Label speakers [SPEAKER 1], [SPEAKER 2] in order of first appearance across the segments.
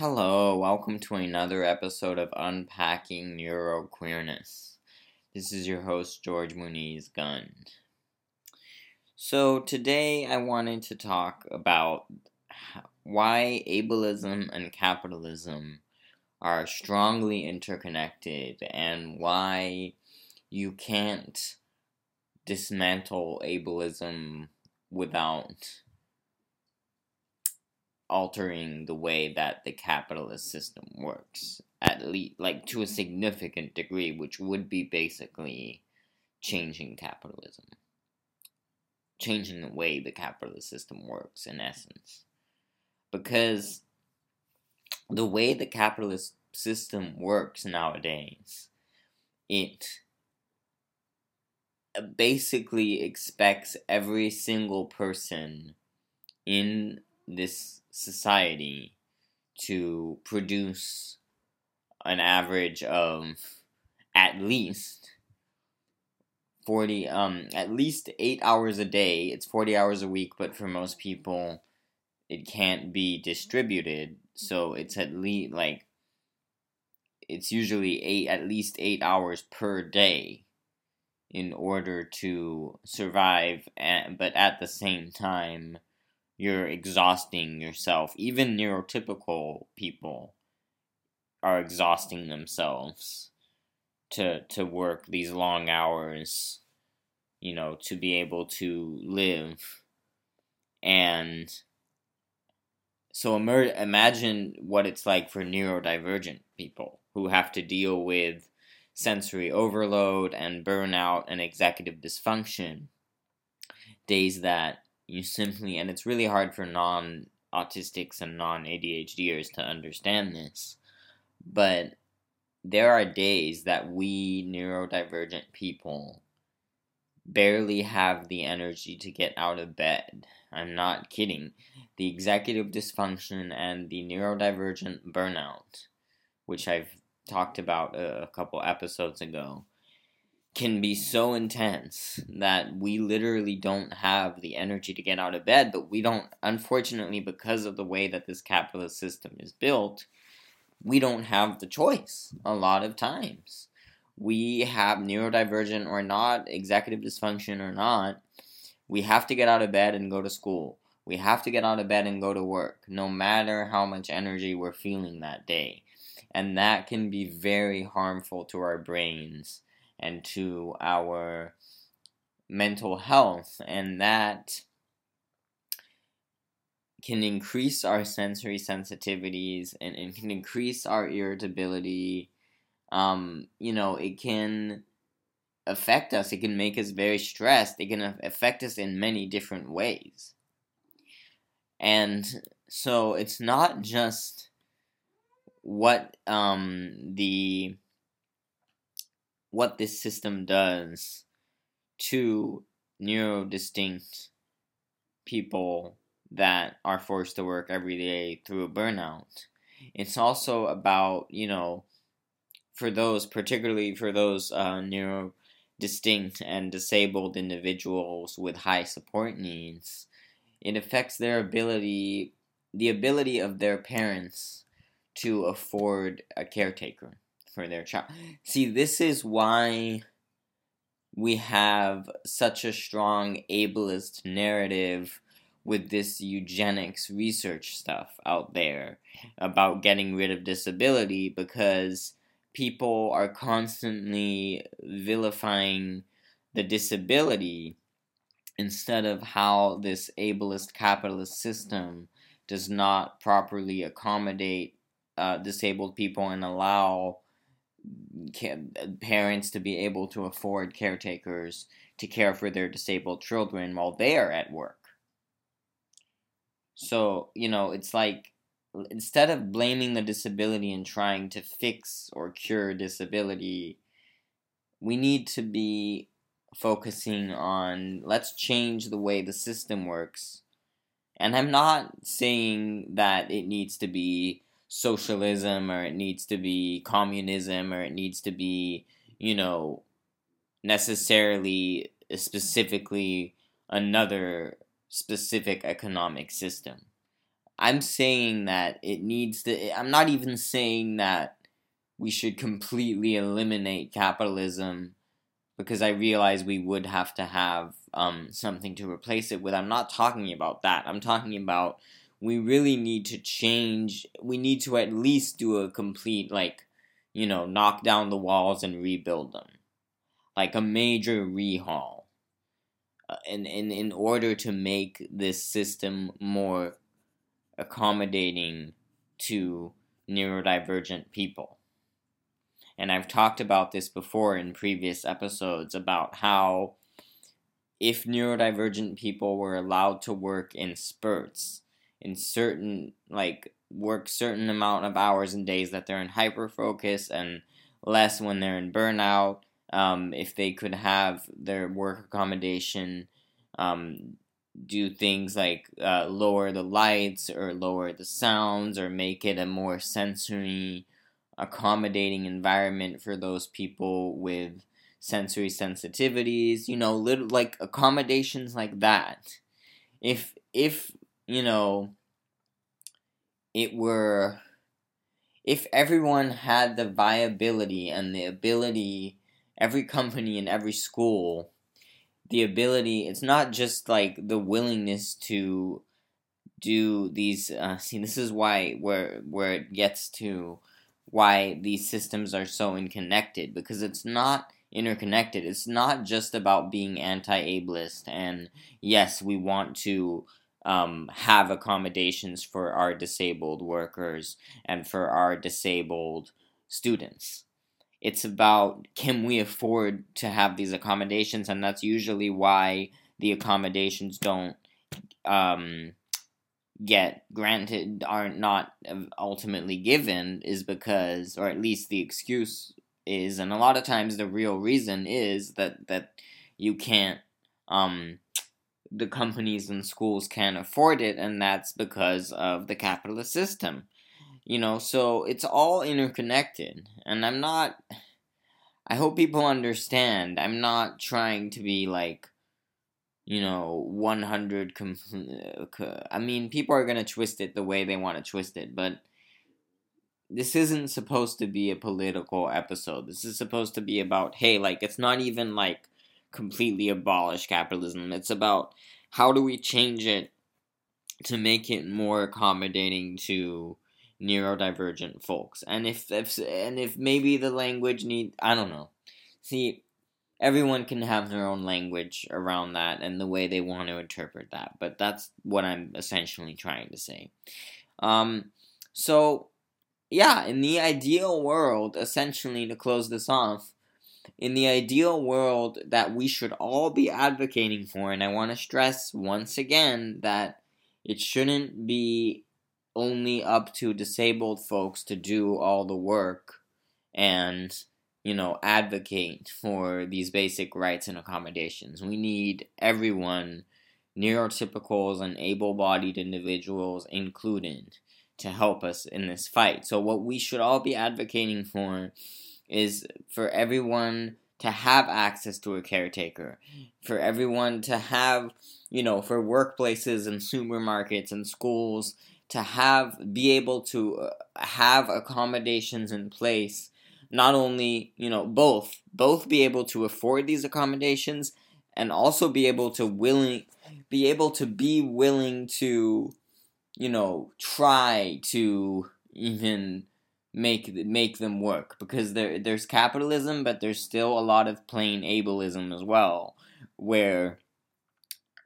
[SPEAKER 1] Hello, welcome to another episode of Unpacking Neuroqueerness. This is your host, George Muniz Gunn. So, today I wanted to talk about why ableism and capitalism are strongly interconnected and why you can't dismantle ableism without altering the way that the capitalist system works at least like to a mm-hmm. significant degree which would be basically changing capitalism. Changing the way the capitalist system works in essence. Because the way the capitalist system works nowadays it uh, basically expects every single person in this society to produce an average of at least 40 um at least 8 hours a day. It's 40 hours a week but for most people it can't be distributed. So it's at least like it's usually 8 at least 8 hours per day in order to survive and, but at the same time you're exhausting yourself. Even neurotypical people are exhausting themselves to to work these long hours, you know, to be able to live. And so imagine what it's like for neurodivergent people who have to deal with sensory overload and burnout and executive dysfunction. Days that you simply, and it's really hard for non autistics and non ADHDers to understand this, but there are days that we neurodivergent people barely have the energy to get out of bed. I'm not kidding. The executive dysfunction and the neurodivergent burnout, which I've talked about a couple episodes ago, can be so intense that we literally don't have the energy to get out of bed, but we don't, unfortunately, because of the way that this capitalist system is built, we don't have the choice a lot of times. We have neurodivergent or not, executive dysfunction or not, we have to get out of bed and go to school. We have to get out of bed and go to work, no matter how much energy we're feeling that day. And that can be very harmful to our brains and to our mental health, and that can increase our sensory sensitivities and it can increase our irritability. Um, you know, it can affect us, it can make us very stressed, it can affect us in many different ways. And so it's not just what um, the what this system does to neurodistinct people that are forced to work every day through a burnout. It's also about, you know, for those, particularly for those uh, neurodistinct and disabled individuals with high support needs, it affects their ability, the ability of their parents to afford a caretaker for their child. See, this is why we have such a strong ableist narrative with this eugenics research stuff out there about getting rid of disability because people are constantly vilifying the disability instead of how this ableist capitalist system does not properly accommodate uh, disabled people and allow parents to be able to afford caretakers to care for their disabled children while they are at work. So, you know, it's like instead of blaming the disability and trying to fix or cure disability, we need to be focusing on let's change the way the system works. And I'm not saying that it needs to be socialism or it needs to be communism or it needs to be, you know, necessarily specifically another specific economic system. I'm saying that it needs to. I'm not even saying that we should completely eliminate capitalism because I realize we would have to have um, something to replace it with. I'm not talking about that. I'm talking about we really need to change. We need to at least do a complete, like, you know, knock down the walls and rebuild them. Like a major rehaul. Uh, in, in, in order to make this system more accommodating to neurodivergent people. And I've talked about this before in previous episodes about how if neurodivergent people were allowed to work in spurts, in certain, like, work certain amount of hours and days that they're in hyper focus and less when they're in burnout, um, if they could have their work accommodation um, do things like uh, lower the lights or lower the sounds or make it a more sensory accommodating environment for those people with sensory sensitivities, you know, little like accommodations like that. If if, you know, it were if everyone had the viability and the ability every company and every school the ability it's not just like the willingness to do these uh, see this is why where where it gets to why these systems are so interconnected because it's not interconnected. It's not just about being anti ableist, and yes, we want to um, have accommodations for our disabled workers and for our disabled students. It's about can we afford to have these accommodations, and that's usually why the accommodations don't um, get granted are not ultimately given is because or at least the excuse is and a lot of times the real reason is that that you can't um the companies and schools can't afford it and that's because of the capitalist system you know so it's all interconnected and i'm not i hope people understand i'm not trying to be like you know, 100 uh, I mean, people are going to twist it the way they want to twist it, but this isn't supposed to be a political episode. This is supposed to be about, hey, like, it's not even like completely abolish capitalism. It's about how do we change it to make it more accommodating to neurodivergent folks. And if, if and if maybe the language need I don't know. See, everyone can have their own language around that and the way they want to interpret that. But that's what I'm essentially trying to say. Um, so, yeah, in the ideal world, essentially, to close this off, in the ideal world that we should all be advocating for, and I want to stress once again that it shouldn't be only up to disabled folks to do all the work and you know, advocate for these basic rights and accommodations. We need everyone, neurotypicals and able bodied individuals included, to help us in this fight. So, what we should all be advocating for is for everyone to have access to a caretaker, for everyone to have, you know, for workplaces and supermarkets and schools to have, be able to uh, have accommodations in place. Not only, you know, both, both be able to afford these accommodations and also be able to willing be able to be willing to you know try to even make make them work because there there's capitalism but there's still a lot of plain ableism as well where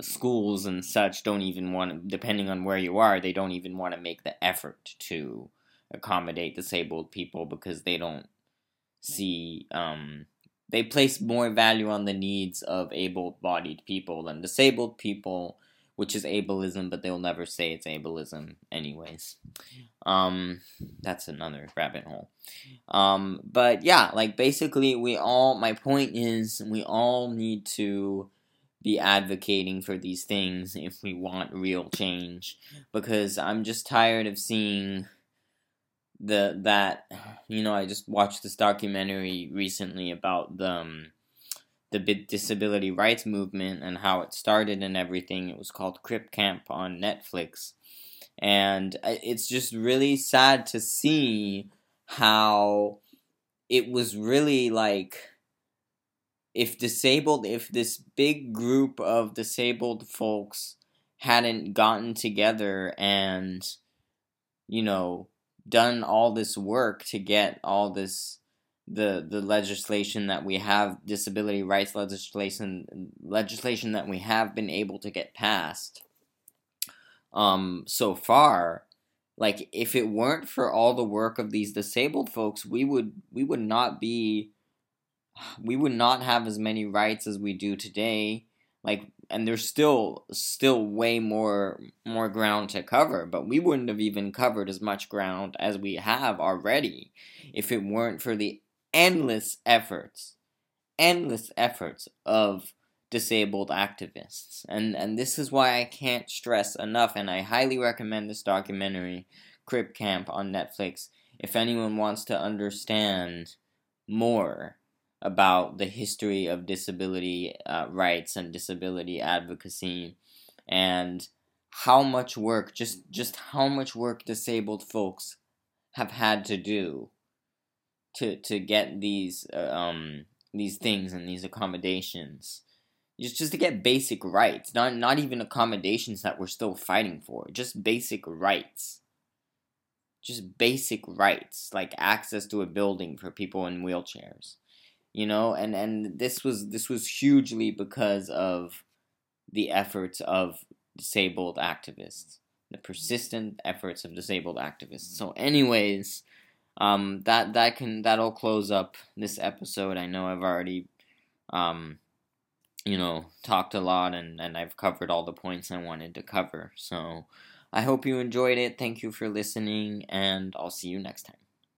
[SPEAKER 1] schools and such don't even want depending on where you are they don't even want to make the effort to accommodate disabled people because they don't see um, they place more value on the needs of able-bodied people than disabled people, which is ableism, but they'll never say it's ableism anyways. Um, that's another rabbit hole. Um, but yeah, like basically, we all. My point is, we all need to be advocating for these things if we want real change because I'm just tired of seeing the that you know I just watched this documentary recently about the um, the disability rights movement and how it started and everything. It was called Crip Camp on Netflix, and uh, it's just really sad to see how it was really like if disabled if this big group of disabled folks hadn't gotten together and you know done all this work to get all this the the legislation that we have disability rights legislation legislation that we have been able to get passed um so far like if it weren't for all the work of these disabled folks we would we would not be we would not have as many rights as we do today. Like and there's still still way more more ground to cover but we wouldn't have even covered as much ground as we have already if it weren't for the endless efforts endless efforts of disabled activists. And and this is why I can't stress enough and I highly recommend this documentary Crip Camp on Netflix if anyone wants to understand more about the history of disability uh, rights and disability advocacy and how much work just just how much work disabled folks have had to do to to get these uh, um these things and these accommodations. Just just to get basic rights not not even accommodations that we're still fighting for just basic rights. Just basic rights like access to a building for people in wheelchairs you know? And and this was this was hugely because of the efforts of disabled activists the persistent efforts of disabled activists. So anyways um that that can that'll close up this episode. I know i've already um you know talked a lot and and i've covered all the points i wanted to cover. So i hope you enjoyed it. Thank you for listening and i'll see you next time